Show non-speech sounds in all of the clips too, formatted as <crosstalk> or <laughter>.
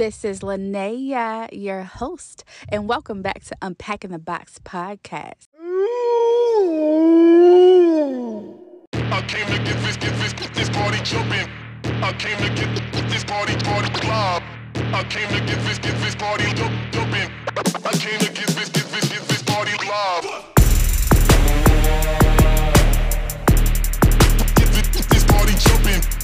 This is Linnea, your host, and welcome back to Unpacking the Box podcast. I came to get this, get this, get this party jumping. I came to get, this party, party live. I came to get this, get this party jump, jumping. I came to get this, get this, get this party live. Get this, get this party jumping.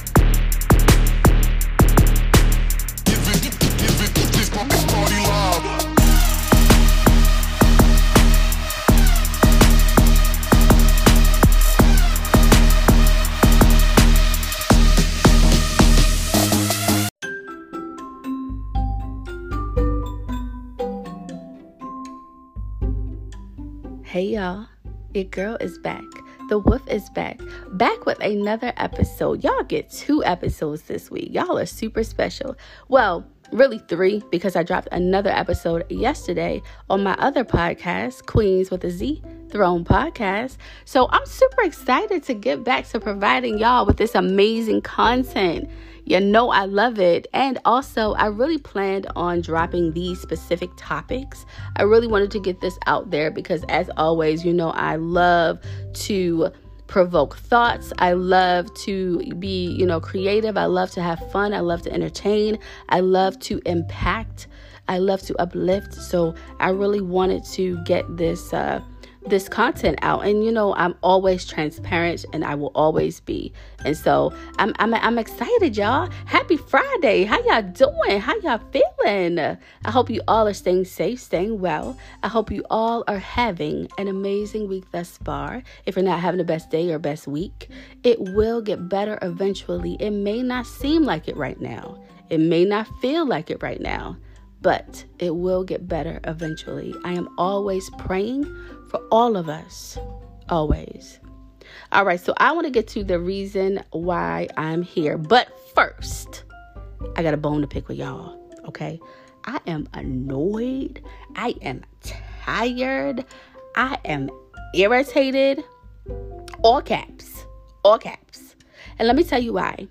Your girl is back. The Wolf is back. Back with another episode. Y'all get two episodes this week. Y'all are super special. Well, really three because I dropped another episode yesterday on my other podcast, Queens with a Z Throne podcast. So I'm super excited to get back to providing y'all with this amazing content. You know, I love it. And also, I really planned on dropping these specific topics. I really wanted to get this out there because, as always, you know, I love to provoke thoughts. I love to be, you know, creative. I love to have fun. I love to entertain. I love to impact. I love to uplift. So I really wanted to get this uh this content out. And you know i'm always transparent and i will always be. And so i'm i'm, I'm excited y'all. Happy friday. How y'all doing? How y'all feeling? I hope you all are staying safe staying well. I hope you all are having an amazing week thus far. If you're not having the best day or best week it will get better eventually. It may not seem like it right now. It may not feel like it right now but it will get better eventually. I am always praying for all of us. Always. All right, so I want to get to the reason why I'm here. But first, I got a bone to pick with y'all, okay? I am annoyed. I am tired. I am irritated. All caps. All caps. And let me tell you why.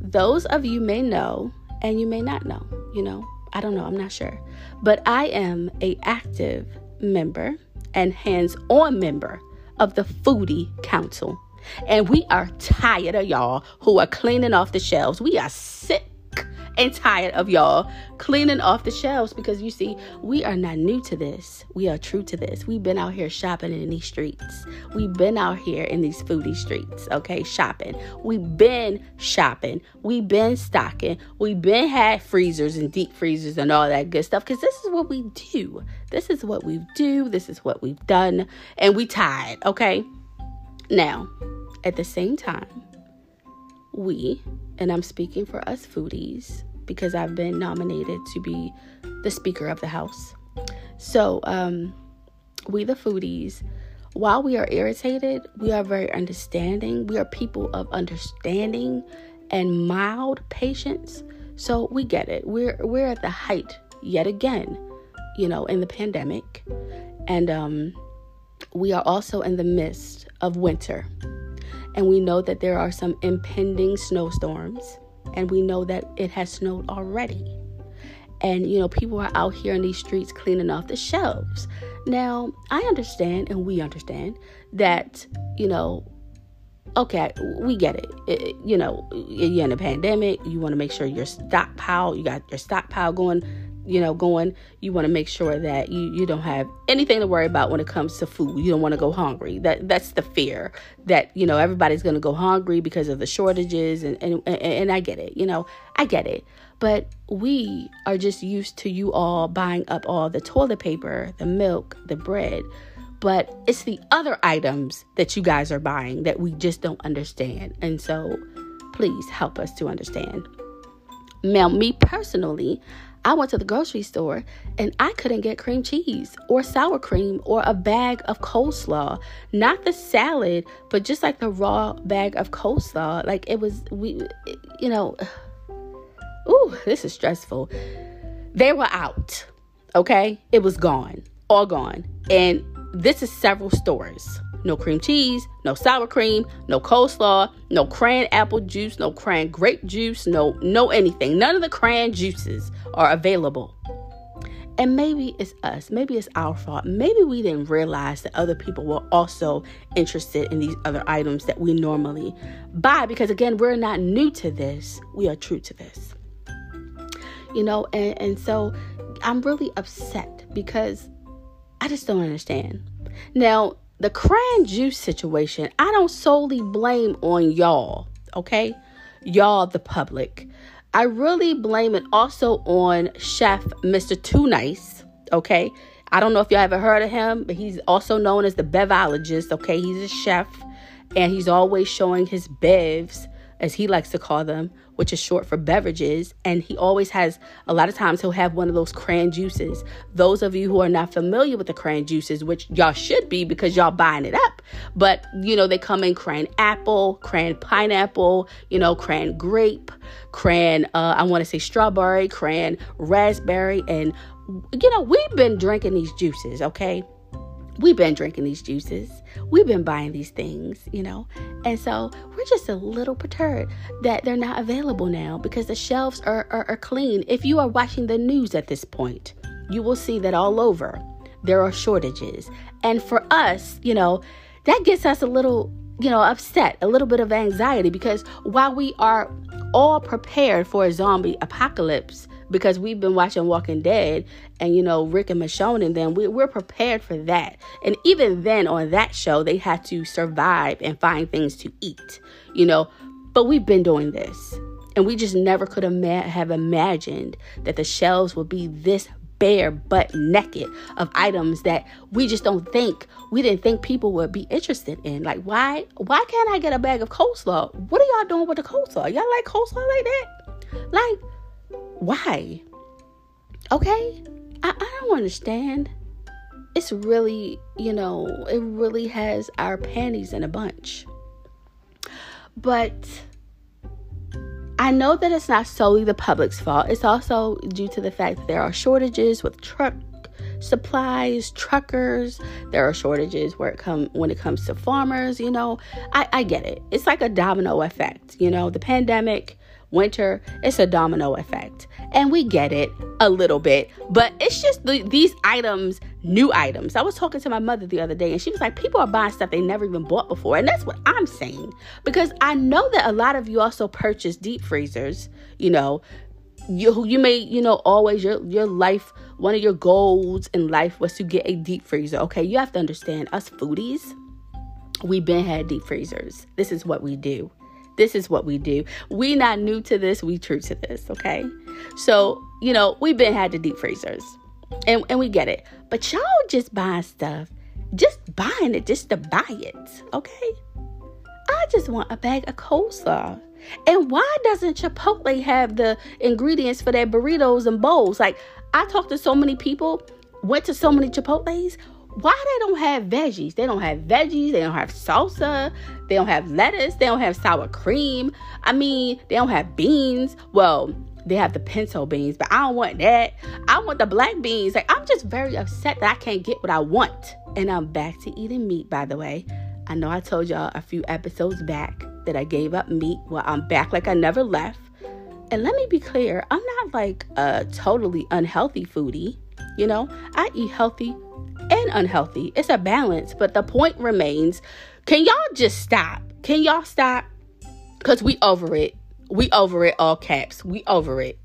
Those of you may know and you may not know, you know. I don't know, I'm not sure. But I am a active member and hands-on member of the Foodie Council. And we are tired of y'all who are cleaning off the shelves. We are sick and tired of y'all cleaning off the shelves because you see, we are not new to this. We are true to this. We've been out here shopping in these streets. We've been out here in these foodie streets, okay, shopping. We've been shopping. We've been stocking. We've been had freezers and deep freezers and all that good stuff because this is what we do. This is what we do. This is what we've done. And we tired, okay? Now, at the same time, we, and I'm speaking for us foodies because I've been nominated to be the Speaker of the House. So, um, we, the foodies, while we are irritated, we are very understanding. We are people of understanding and mild patience. So we get it. We're we're at the height yet again, you know, in the pandemic, and um, we are also in the midst of winter and we know that there are some impending snowstorms and we know that it has snowed already. And you know people are out here in these streets cleaning off the shelves. Now i understand and we understand that you know okay we get it, it you know you're in a pandemic you want to make sure your stockpile you got your stockpile going you know going you want to make sure that you you don't have anything to worry about when it comes to food. You don't want to go hungry. That that's the fear that you know everybody's going to go hungry because of the shortages and, and and and I get it you know I get it. But we are just used to you all buying up all the toilet paper the milk the bread. But it's the other items that you guys are buying that we just don't understand. And so please help us to understand. Now me personally I went to the grocery store and I couldn't get cream cheese or sour cream or a bag of coleslaw. Not the salad, but just like the raw bag of coleslaw. Like it was, we, you know, <sighs> ooh, this is stressful. They were out, okay? It was gone, all gone. And this is several stores. No cream cheese, no sour cream, no coleslaw, no cran apple juice, no cran grape juice, no no anything. None of the cran juices are available. And maybe it's us. Maybe it's our fault. Maybe we didn't realize that other people were also interested in these other items that we normally buy because again, we're not new to this. We are true to this. You know, and, and so I'm really upset because I just don't understand. Now, the cran juice situation, I don't solely blame on y'all, okay? Y'all, the public. I really blame it also on Chef Mr. Too Nice, okay? I don't know if y'all ever heard of him, but he's also known as the bevologist, okay? He's a chef and he's always showing his bevs, as he likes to call them, which is short for beverages. And he always has, a lot of times, he'll have one of those cran juices. Those of you who are not familiar with the cran juices, which y'all should be because y'all buying it up, but you know, they come in cran apple, cran pineapple, you know, cran grape, cran, uh, I want to say strawberry, cran raspberry. And, you know, we've been drinking these juices, okay? We've been drinking these juices. We've been buying these things, you know. And so we're just a little perturbed that they're not available now because the shelves are, are, are, clean. If you are watching the news at this point, you will see that all over there are shortages. And for us, you know, that gets us a little, you know, upset, a little bit of anxiety because while we are all prepared for a zombie apocalypse, because we've been watching Walking Dead and you know Rick and Michonne and them we, we're prepared for that. And even then on that show they had to survive and find things to eat you know. But we've been doing this and we just never could ima- have imagined that the shelves would be this bare butt naked of items that we just don't think we didn't think people would be interested in. Like why why can't i get a bag of coleslaw? What are y'all doing with the coleslaw? Y'all like coleslaw like that? Like why? Okay? I, I don't understand. It's really, you know, it really has our panties in a bunch. But I know that it's not solely the public's fault. It's also due to the fact that there are shortages with truck supplies, truckers. There are shortages where it come when it comes to farmers. You know, I, I get it. It's like a domino effect. You know, the pandemic winter, it's a domino effect. And we get it a little bit, but it's just the, these items, new items. I was talking to my mother the other day and she was like, people are buying stuff they never even bought before. And that's what I'm saying. Because I know that a lot of you also purchase deep freezers, you know, you you may you know always your your life one of your goals in life was to get a deep freezer okay you have to understand us foodies we've been had deep freezers this is what we do this is what we do. We not new to this, we true to this, okay? So, you know, we've been had the deep freezers. And and we get it. But y'all just buying stuff, just buying it just to buy it, okay? I just want a bag of coleslaw. And why doesn't Chipotle have the ingredients for their burritos and bowls? Like I talked to so many people, went to so many Chipotle's why they don't have veggies? They don't have veggies, they don't have salsa, they don't have lettuce, they don't have sour cream. I mean, they don't have beans. Well, they have the pinto beans, but I don't want that. I want the black beans. Like I'm just very upset that I can't get what I want. And I'm back to eating meat, by the way. I know I told y'all a few episodes back that I gave up meat. Well, I'm back like I never left. And let me be clear, I'm not like a totally unhealthy foodie. You know, I eat healthy and unhealthy. It's a balance, but the point remains can y'all just stop? Can y'all stop? Because we over it. We over it, all caps. We over it.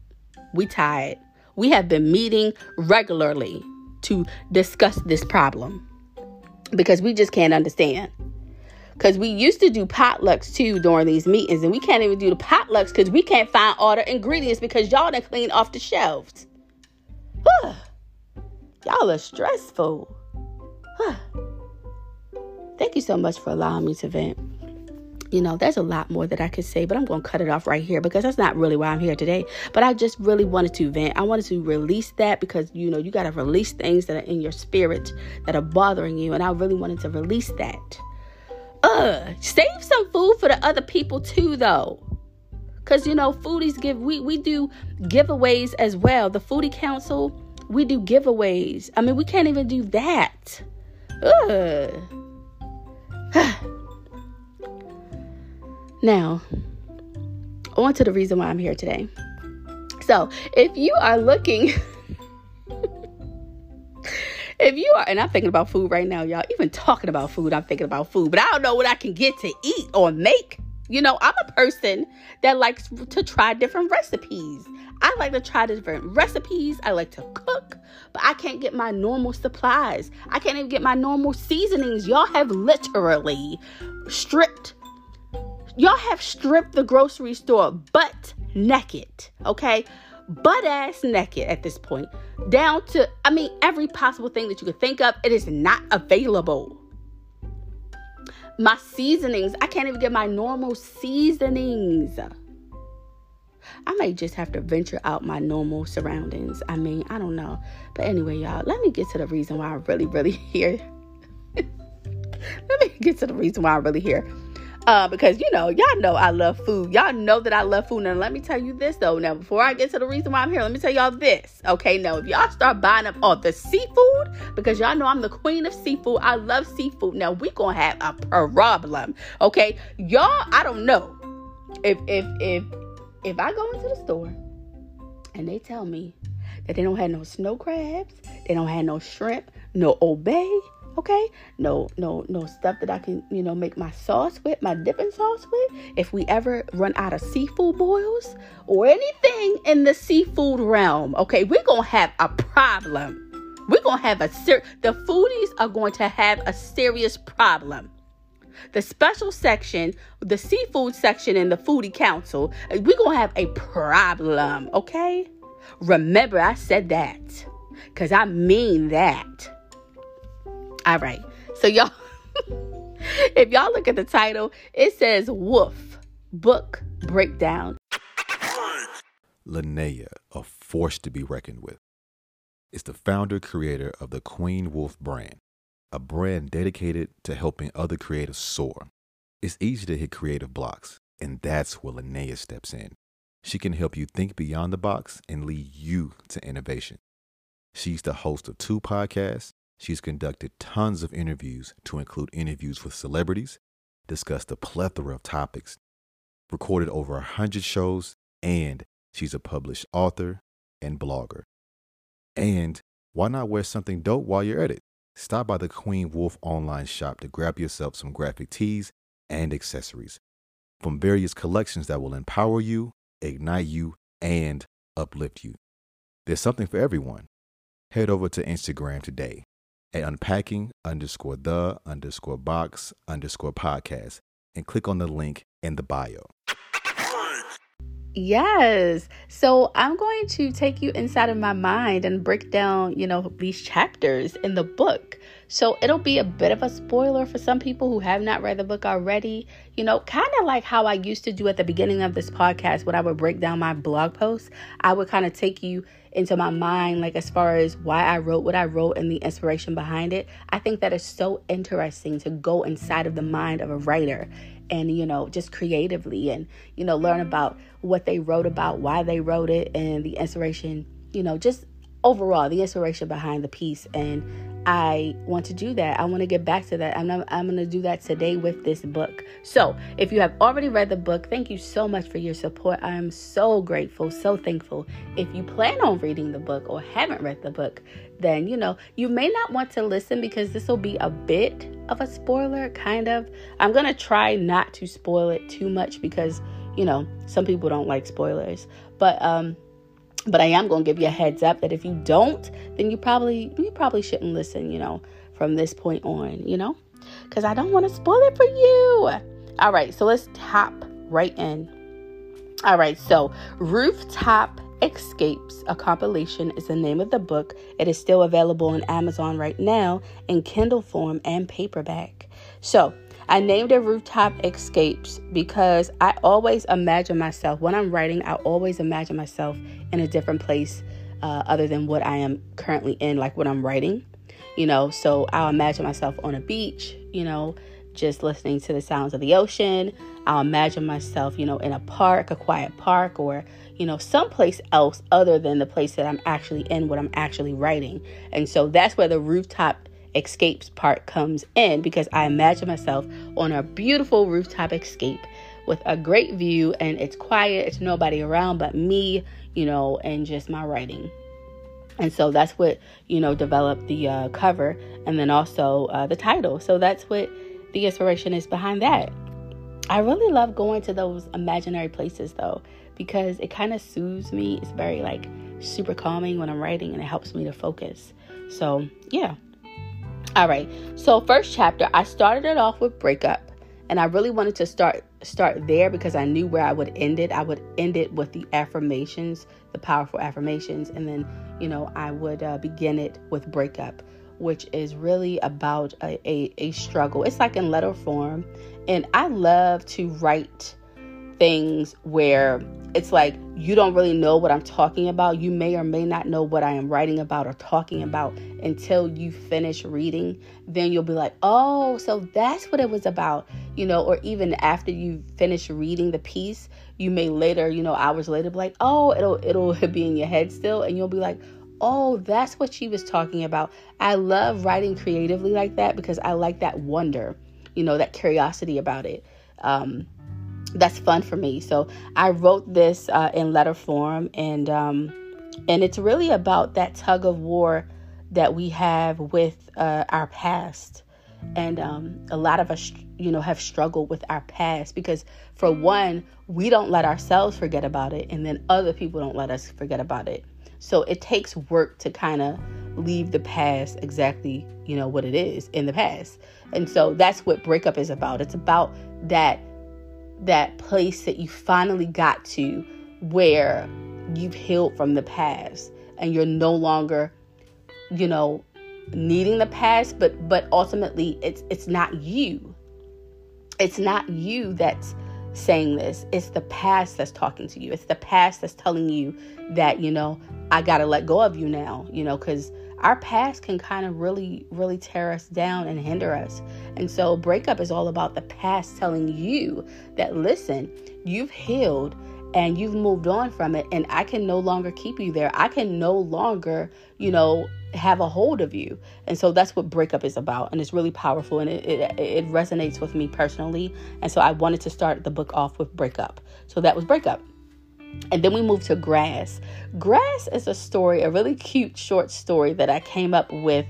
We tired. We have been meeting regularly to discuss this problem because we just can't understand. Because we used to do potlucks too during these meetings, and we can't even do the potlucks because we can't find all the ingredients because y'all done clean off the shelves. Y'all are stressful. Huh. Thank you so much for allowing me to vent. You know, there's a lot more that I could say, but I'm going to cut it off right here because that's not really why I'm here today. But I just really wanted to vent. I wanted to release that because, you know, you got to release things that are in your spirit that are bothering you. And I really wanted to release that. Uh, save some food for the other people too, though. Cause you know, foodies give we we do giveaways as well. The Foodie Council, we do giveaways. I mean, we can't even do that. Ugh. <sighs> <sighs> Now, on to the reason why I'm here today. So, if you are looking, <laughs> if you are, and I'm thinking about food right now, y'all, even talking about food, I'm thinking about food, but I don't know what I can get to eat or make. You know, I'm a person that likes to try different recipes. I like to try different recipes. I like to cook, but I can't get my normal supplies. I can't even get my normal seasonings. Y'all have literally stripped Y'all have stripped the grocery store butt naked, okay? Butt ass naked at this point. Down to, I mean, every possible thing that you could think of, it is not available. My seasonings, I can't even get my normal seasonings. I may just have to venture out my normal surroundings. I mean, I don't know. But anyway, y'all, let me get to the reason why I'm really, really <laughs> here. <laughs> let me get to the reason why I'm really here. Uh, because you know, y'all know I love food. Y'all know that I love food. And let me tell you this though. Now, before I get to the reason why I'm here, let me tell y'all this. Okay, now if y'all start buying up all the seafood, because y'all know I'm the queen of seafood. I love seafood. Now we gonna have a problem. Okay, y'all. I don't know if if if if I go into the store and they tell me that they don't have no snow crabs, they don't have no shrimp, no Old Bay okay no no no stuff that i can you know make my sauce with my dipping sauce with if we ever run out of seafood boils or anything in the seafood realm okay we're gonna have a problem we're gonna have a ser- the foodies are going to have a serious problem the special section, the seafood section in the foodie council, we're gonna have a problem, okay? Remember, I said that because I mean that. All right. So y'all <laughs> if y'all look at the title, it says Wolf Book Breakdown. Linnea, a force to be reckoned with, is the founder creator of the Queen Wolf brand, a brand dedicated to helping other creatives soar. It's easy to hit creative blocks, and that's where Linnea steps in. She can help you think beyond the box and lead you to innovation. She's the host of two podcasts She's conducted tons of interviews to include interviews with celebrities, discussed a plethora of topics, recorded over a hundred shows, and she's a published author and blogger. And why not wear something dope while you're at it? Stop by the Queen Wolf online shop to grab yourself some graphic tees and accessories from various collections that will empower you, ignite you, and uplift you. There's something for everyone. Head over to Instagram today at unpacking underscore the underscore box underscore podcast and click on the link in the bio. Yes. So I'm going to take you inside of my mind and break down, you know, these chapters in the book. So it'll be a bit of a spoiler for some people who have not read the book already. You know, kind of like how I used to do at the beginning of this podcast when I would break down my blog posts. I would kind of take you into my mind, like as far as why I wrote what I wrote and the inspiration behind it. I think that is so interesting to go inside of the mind of a writer and, you know, just creatively and, you know, learn about what they wrote about, why they wrote it, and the inspiration, you know, just overall the inspiration behind the piece and I want to do that. I want to get back to that. I'm, I'm going to do that today with this book. So, if you have already read the book, thank you so much for your support. I am so grateful, so thankful. If you plan on reading the book or haven't read the book, then you know, you may not want to listen because this will be a bit of a spoiler, kind of. I'm to try not to spoil it too much because, you know, some people don't like spoilers. But, um, but I am going to give you a heads up that if you don't, then you probably you probably shouldn't listen, you know, from this point on, you know? Cuz I don't want to spoil it for you. All right, so let's hop right in. All right, so Rooftop Escapes, a compilation, is the name of the book. It is still available on Amazon right now in Kindle form and paperback. So, I named it Rooftop Escapes because I always imagine myself, when I'm writing, I always imagine myself in a different place uh, other than what I am currently in, like what I'm writing. You know, so I'll imagine myself on a beach, you know, just listening to the sounds of the ocean. I'll imagine myself, you know, in a park, a quiet park, or, you know, someplace else other than the place that I'm actually in, what I'm actually writing. And so that's where the rooftop escapes part comes in because I imagine myself on a beautiful rooftop escape with a great view and it's quiet, it's nobody around but me, you know, and just my writing. And so that's what, you know, developed the uh, cover and then also uh, the title. So that's what the inspiration is behind that. I really love going to those imaginary places though, because it kind of soothes me. It's very like super calming when I'm writing and it helps me to focus. So, yeah. All right. So, first chapter, I started it off with breakup. And I really wanted to start start there because I knew where I would end it. I would end it with the affirmations, the powerful affirmations, and then, you know, I would uh, begin it with breakup which is really about a, a, a struggle. It's like in letter form. And I love to write things where it's like you don't really know what I'm talking about. You may or may not know what I am writing about or talking about until you finish reading. Then you'll be like, oh, so that's what it was about, you know, or even after you finish reading the piece, you may later, you know, hours later be like, oh, it'll it'll <laughs> be in your head still, and you'll be like, oh, that's what she was talking about. I love writing creatively like that because I like that wonder, you know, that curiosity about it. Um, that's fun for me. So I wrote this uh, in letter form, and um, and it's really about that tug of war that we have with uh, our past. And um, a lot of us, you know, have struggled with our past because, for one, we don't let ourselves forget about it, and then other people don't let us forget about it. So it takes work to kind of leave the past exactly, you know, what it is in the past. And so that's what breakup is about. It's about that that place that you finally got to where you've healed from the past and you're no longer, you know, needing the past, but but ultimately it's it's not you. It's not you that's saying this. It's the past that's talking to you. It's the past that's telling you that, you know, I got to let go of you now, you know, because our past can kind of really, really tear us down and hinder us. And so, breakup is all about the past telling you that, listen, you've healed and you've moved on from it, and I can no longer keep you there. I can no longer, you know, have a hold of you. And so that's what breakup is about. And it's really powerful and it, it, it resonates with me personally. And so I wanted to start the book off with breakup. So that was breakup. And then we move to Grass. Grass is a story, a really cute short story that I came up with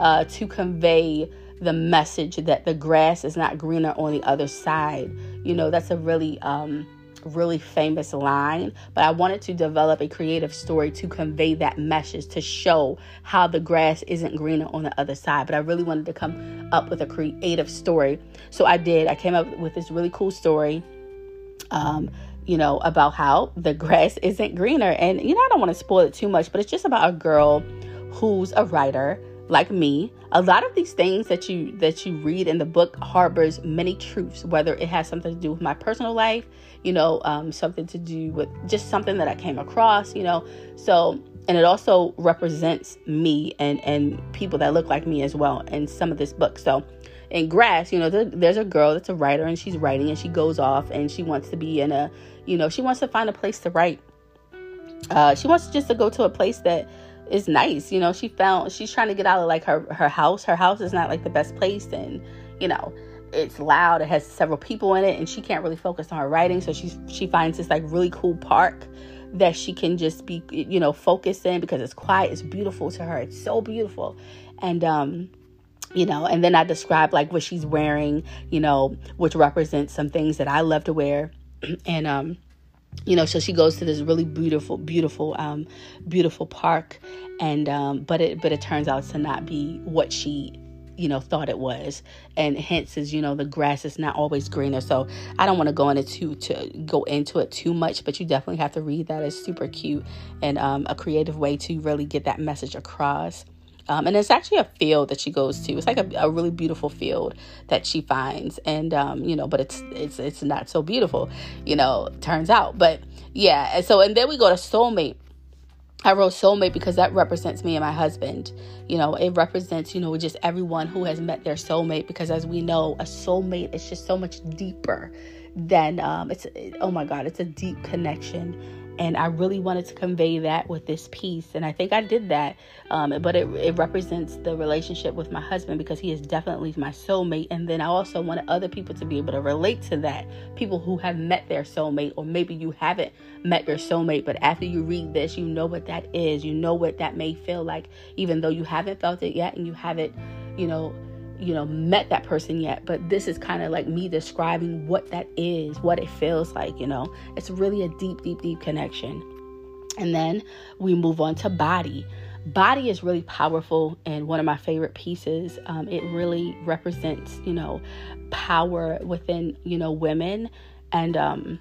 uh, to convey the message that the grass is not greener on the other side. You know, that's a really, um, really famous line, but I wanted to develop a creative story to convey that message to show how the grass isn't greener on the other side. But I really wanted to come up with a creative story. So I did. I came up with this really cool story. Um, you know, about how the grass <laughs> isn't greener. And, you know, I don't want to spoil it too much, but it's just about a girl who's a writer like me. A lot of these things that you that you read in the book harbors many truths whether it has something to do with my personal life you know um, something to do with just something that i came across you know. So and it also represents me and and people that look like me as well in some of this book. So in grass you know there's a girl that's a writer and she's writing and she goes off and she wants to be in a you know, she wants to find a place to write. Uh, she wants just to go to a place that is nice. You know, she found she's trying to get out of like her her house. Her house is not like the best place, and you know, it's loud. It has several people in it, and she can't really focus on her writing. So she's she finds this like really cool park that she can just be you know focused in because it's quiet. It's beautiful to her. It's so beautiful, and um you know and then i describe like what she's wearing you know which represents some things that i love to wear. <clears throat> And um you know so she goes to this really beautiful beautiful um beautiful park. And um but it but it turns out to not be what she you know thought it was. And hence is you know the grass is not always greener. So i don't want to go into too to go into it too much but you definitely have to read that. It's super cute and um, a creative way to really get that message across Um, and it's actually a field that she goes to. It's like a, a really beautiful field that she finds, and um, you know, but it's it's it's not so beautiful, you know. Turns out, but yeah. And so and then we go to soulmate. I wrote soulmate because that represents me and my husband. You know, it represents, you know, just everyone who has met their soulmate because as we know, a soulmate is just so much deeper than um it's oh my god, it's a deep connection and I really wanted to convey that with this piece. And I think I did that. Um, but it, it represents the relationship with my husband because he is definitely my soulmate. And then I also wanted other people to be able to relate to that. People who have met their soulmate, or maybe you haven't met your soulmate, but after you read this, you know what that is. You know what that may feel like, even though you haven't felt it yet and you haven't, you know, you know met that person yet but this is kind of like me describing what that is what it feels like you know? It's really a deep deep deep connection. And then we move on to body. Body is really powerful and one of my favorite pieces. Um, it really represents you know power within you know women and um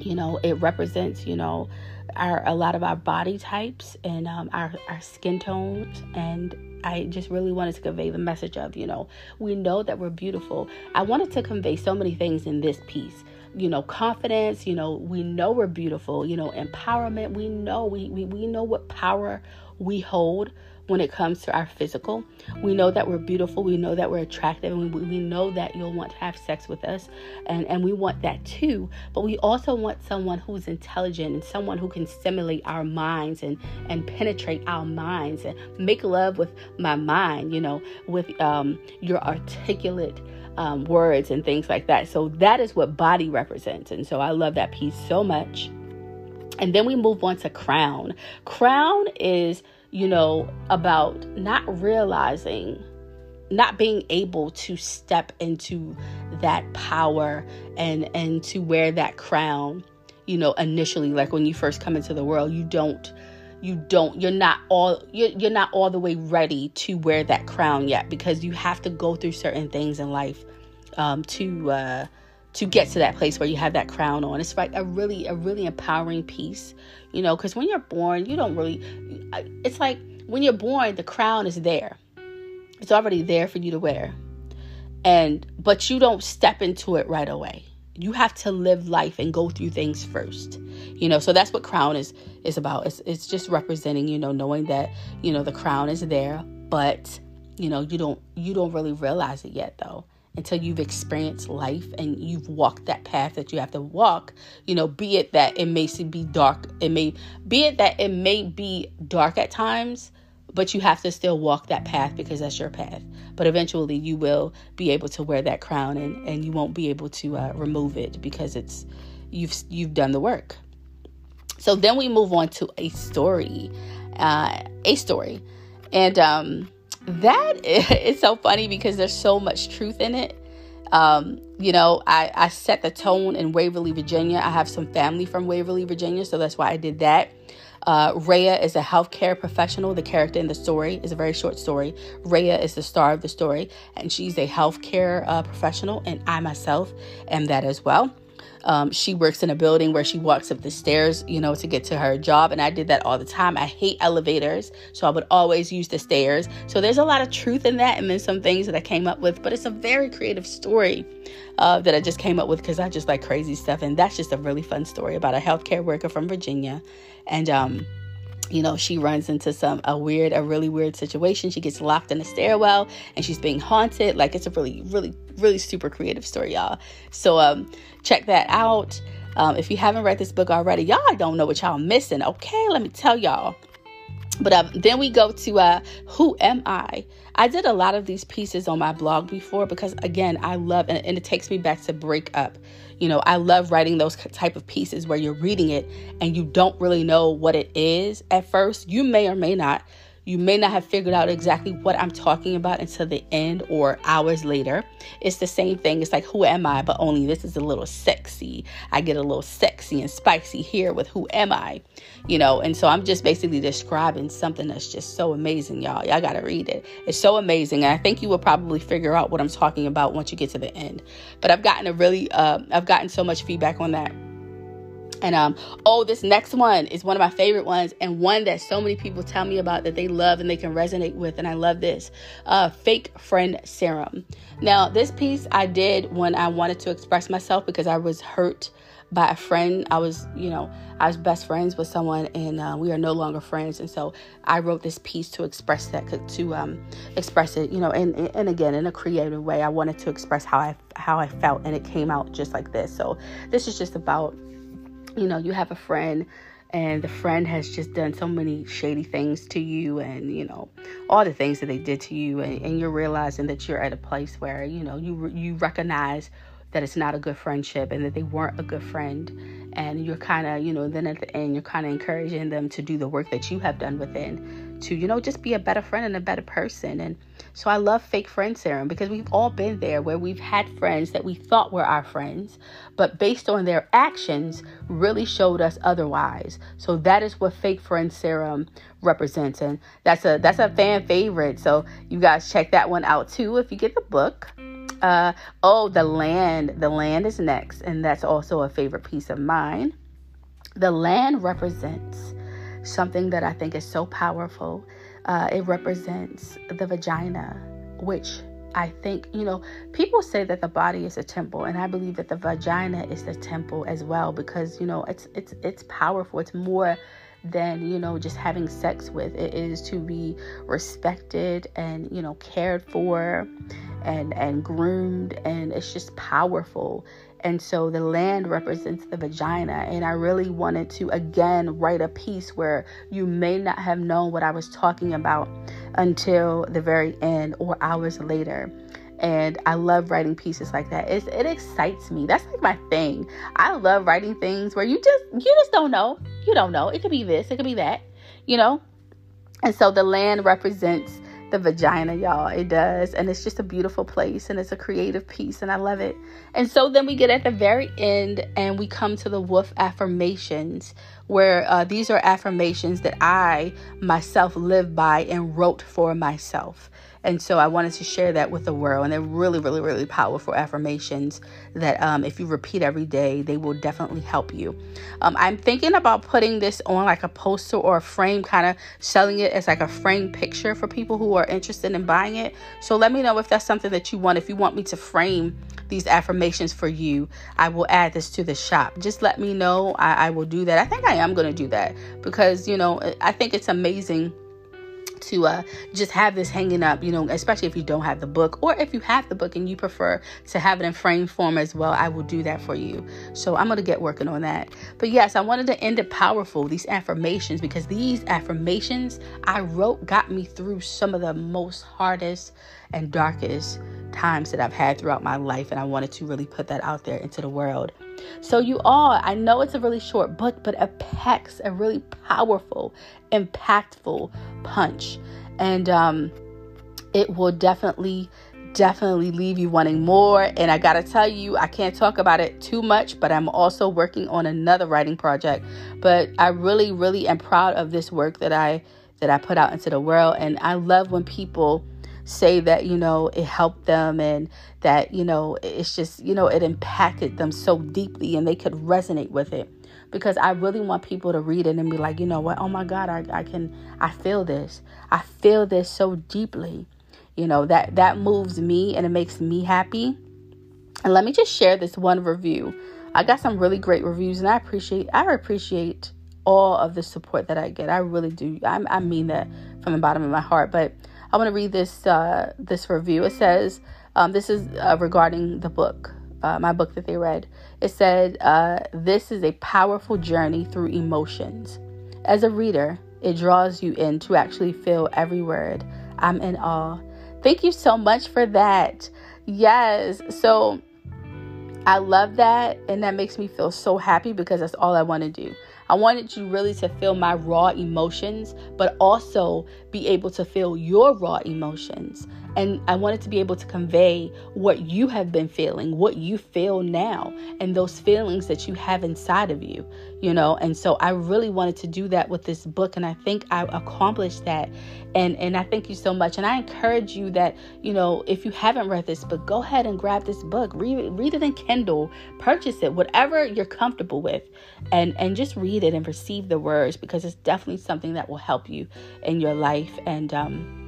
you know it represents you know our a lot of our body types and um, our our skin tones and I just really wanted to convey the message of, you know, we know that we're beautiful. I wanted to convey so many things in this piece. You know, confidence, you know, we know we're beautiful, you know, empowerment, we know we, we, we know what power we hold when it comes to our physical. We know that we're beautiful, we know that we're attractive, and we, we know that you'll want to have sex with us, and, and we want that too. But we also want someone who's intelligent and someone who can stimulate our minds and, and penetrate our minds and make love with my mind, you know, with um, your articulate. Um, words and things like that. So that is what body represents. And so I love that piece so much. And then we move on to crown. Crown is you know, about not realizing, not being able to step into that power and and to wear that crown, you know, initially like when you first come into the world, you don't you don't you're not all you're, you're not all the way ready to wear that crown yet because you have to go through certain things in life um, to uh, to get to that place where you have that crown on. It's like a really a really empowering piece, you know, because when you're born, you don't really. It's like when you're born, the crown is there. It's already there for you to wear, and but you don't step into it right away. You have to live life and go through things first, you know. So that's what crown is is about. It's it's just representing, you know, knowing that you know the crown is there, but you know you don't you don't really realize it yet though until you've experienced life and you've walked that path that you have to walk you know be it that it may be dark it may be it that it may be dark at times but you have to still walk that path because that's your path. But eventually you will be able to wear that crown and, and you won't be able to uh, remove it because it's you've you've done the work. So then we move on to a story uh, a story. And um that <laughs> is so funny because there's so much truth in it. Um, you know, I, I set the tone in Waverly, Virginia. I have some family from Waverly, Virginia, so that's why I did that. Uh, Rhea is a healthcare professional. The character in the story is a very short story. Rhea is the star of the story, and she's a healthcare uh, professional, and I myself am that as well. Um, she works in a building where she walks up the stairs, you know, to get to her job. And I did that all the time. I hate elevators, so I would always use the stairs. So there's a lot of truth in that. And then some things that I came up with, but it's a very creative story uh, that I just came up with because I just like crazy stuff. And that's just a really fun story about a healthcare worker from Virginia. And, um, you know she runs into some a weird a really weird situation she gets locked in a stairwell and she's being haunted like it's a really really really super creative story y'all so um check that out. Um, if you haven't read this book already, y'all don't know what y'all missing. Okay, let me tell y'all. But uh, then we go to uh, Who Am I? I did a lot of these pieces on my blog before because, again, I love, and, and it takes me back to break up. You know, I love writing those type of pieces where you're reading it and you don't really know what it is at first. You may or may not you may not have figured out exactly what I'm talking about until the end or hours later. It's the same thing. It's like, who am I? But only this is a little sexy. I get a little sexy and spicy here with who am I? You know, and so I'm just basically describing something that's just so amazing, y'all. Y'all got to read it. It's so amazing. And I think you will probably figure out what I'm talking about once you get to the end. But I've gotten a really, uh, I've gotten so much feedback on that And um, oh, this next one is one of my favorite ones, and one that so many people tell me about that they love and they can resonate with. And I love this uh, fake friend serum. Now, this piece I did when I wanted to express myself because I was hurt by a friend. I was, you know, I was best friends with someone, and uh, we are no longer friends. And so I wrote this piece to express that, to um, express it, you know, and and again in a creative way. I wanted to express how I how I felt, and it came out just like this. So this is just about, you know, you have a friend and the friend has just done so many shady things to you and you know all the things that they did to you and, and, you're realizing that you're at a place where you know you you recognize that it's not a good friendship and that they weren't a good friend. And you're kind of, you know, then at the end, you're kind of encouraging them to do the work that you have done within to, you know, just be a better friend and a better person. And so I love fake friend serum because we've all been there where we've had friends that we thought were our friends, but based on their actions, really showed us otherwise. So that is what fake friend serum represents. And that's a that's a fan favorite. So you guys check that one out too if you get the book. Uh, oh, the land. The land is next, and that's also a favorite piece of mine. The land represents something that I think is so powerful. Uh, it represents the vagina, which I think, you know, people say that the body is a temple, and I believe that the vagina is the temple as well because, you know, it's it's it's powerful. It's more than you know just having sex with it is to be respected and you know cared for and and groomed and it's just powerful and so the land represents the vagina and i really wanted to again write a piece where you may not have known what i was talking about until the very end or hours later and I love writing pieces like that. It's, it excites me. That's like my thing. I love writing things where you just you just don't know. You don't know. It could be this. It could be that. You know. And so the land represents the vagina, y'all. It does. And it's just a beautiful place and it's a creative piece and I love it. And so then we get at the very end and we come to the wolf affirmations, where uh, these are affirmations that I myself live by and wrote for myself. And so I wanted to share that with the world. And they're really, really, really powerful affirmations that um, if you repeat every day, they will definitely help you. Um, I'm thinking about putting this on like a poster or a frame, kind of selling it as like a frame picture for people who are interested in buying it. So let me know if that's something that you want. If you want me to frame these affirmations for you, I will add this to the shop. Just let me know. I, I will do that. I think I am going to do that because, you know, I think it's amazing to uh, just have this hanging up, you know, especially if you don't have the book or if you have the book and you prefer to have it in frame form as well, I will do that for you. So I'm going to get working on that. But yes, I wanted to end it powerful, these affirmations, because these affirmations I wrote got me through some of the most hardest and darkest times that I've had throughout my life. And I wanted to really put that out there into the world. So, you all, I know it's a really short book, but it packs a really powerful, impactful punch. And um, it will definitely, definitely leave you wanting more. And I gotta tell you, I can't talk about it too much, but I'm also working on another writing project. But I really, really am proud of this work that I that I put out into the world. And I love when people say that you know it helped them and that you know it's just you know it impacted them so deeply and they could resonate with it because I really want people to read it and be like, you know what? Oh my God, I, I can, I feel this. I feel this so deeply. You know, that, that moves me and it makes me happy. And let me just share this one review. I got some really great reviews and I appreciate, I appreciate all of the support that I get. I really do. I, I mean that from the bottom of my heart. But I want to read this uh, this review. It says um, this is uh, regarding the book, uh, my book that they read. It said uh, this is a powerful journey through emotions. As a reader, it draws you in to actually feel every word. I'm in awe. Thank you so much for that. Yes. So I love that. And that makes me feel so happy because that's all I want to do. I wanted you really to feel my raw emotions, but also be able to feel your raw emotions And I wanted to be able to convey what you have been feeling, what you feel now, and those feelings that you have inside of you, you know. And so I really wanted to do that with this book, and I think I accomplished that. And and I thank you so much. And I encourage you that, you know, if you haven't read this book, go ahead and grab this book. Read read it in Kindle, purchase it, whatever you're comfortable with. And and just read it and receive the words because it's definitely something that will help you in your life. And um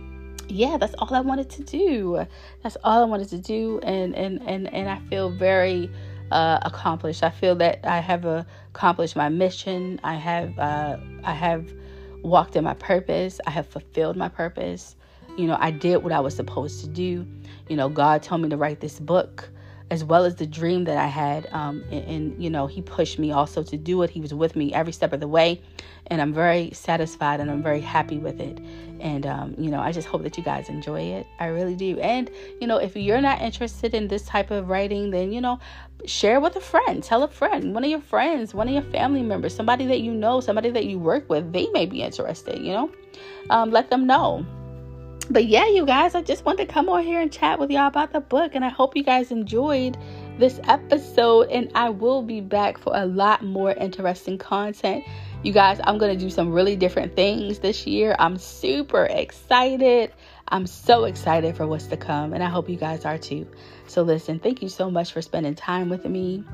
yeah, that's all I wanted to do. That's all I wanted to do, and and and and I feel very uh, accomplished. I feel that I have uh, accomplished my mission. I have uh, I have walked in my purpose. I have fulfilled my purpose. You know, I did what I was supposed to do. You know, God told me to write this book as well as the dream that I had. Um, and, and, you know, he pushed me also to do it. He was with me every step of the way. And I'm very satisfied and I'm very happy with it. And, um, you know, I just hope that you guys enjoy it. I really do. And, you know, if you're not interested in this type of writing, then, you know, share with a friend. Tell a friend, one of your friends, one of your family members, somebody that you know, somebody that you work with. They may be interested, you know. Um, let them know but yeah, you guys, I just wanted to come on here and chat with y'all about the book. And I hope you guys enjoyed this episode. And I will be back for a lot more interesting content. You guys, I'm going to do some really different things this year. I'm super excited. I'm so excited for what's to come. And I hope you guys are too. So, listen, thank you so much for spending time with me.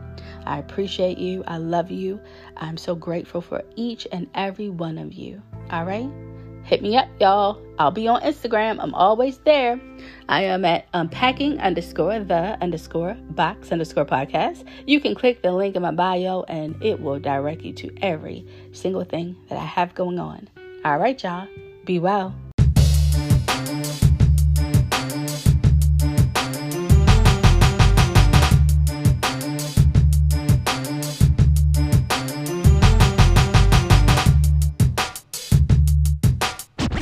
I appreciate you. I love you. I'm so grateful for each and every one of you. All right hit me up, y'all. I'll be on Instagram. I'm always there. I am at unpacking underscore the underscore box underscore podcast. You can click the link in my bio and it will direct you to every single thing that I have going on. All right, y'all. Be well.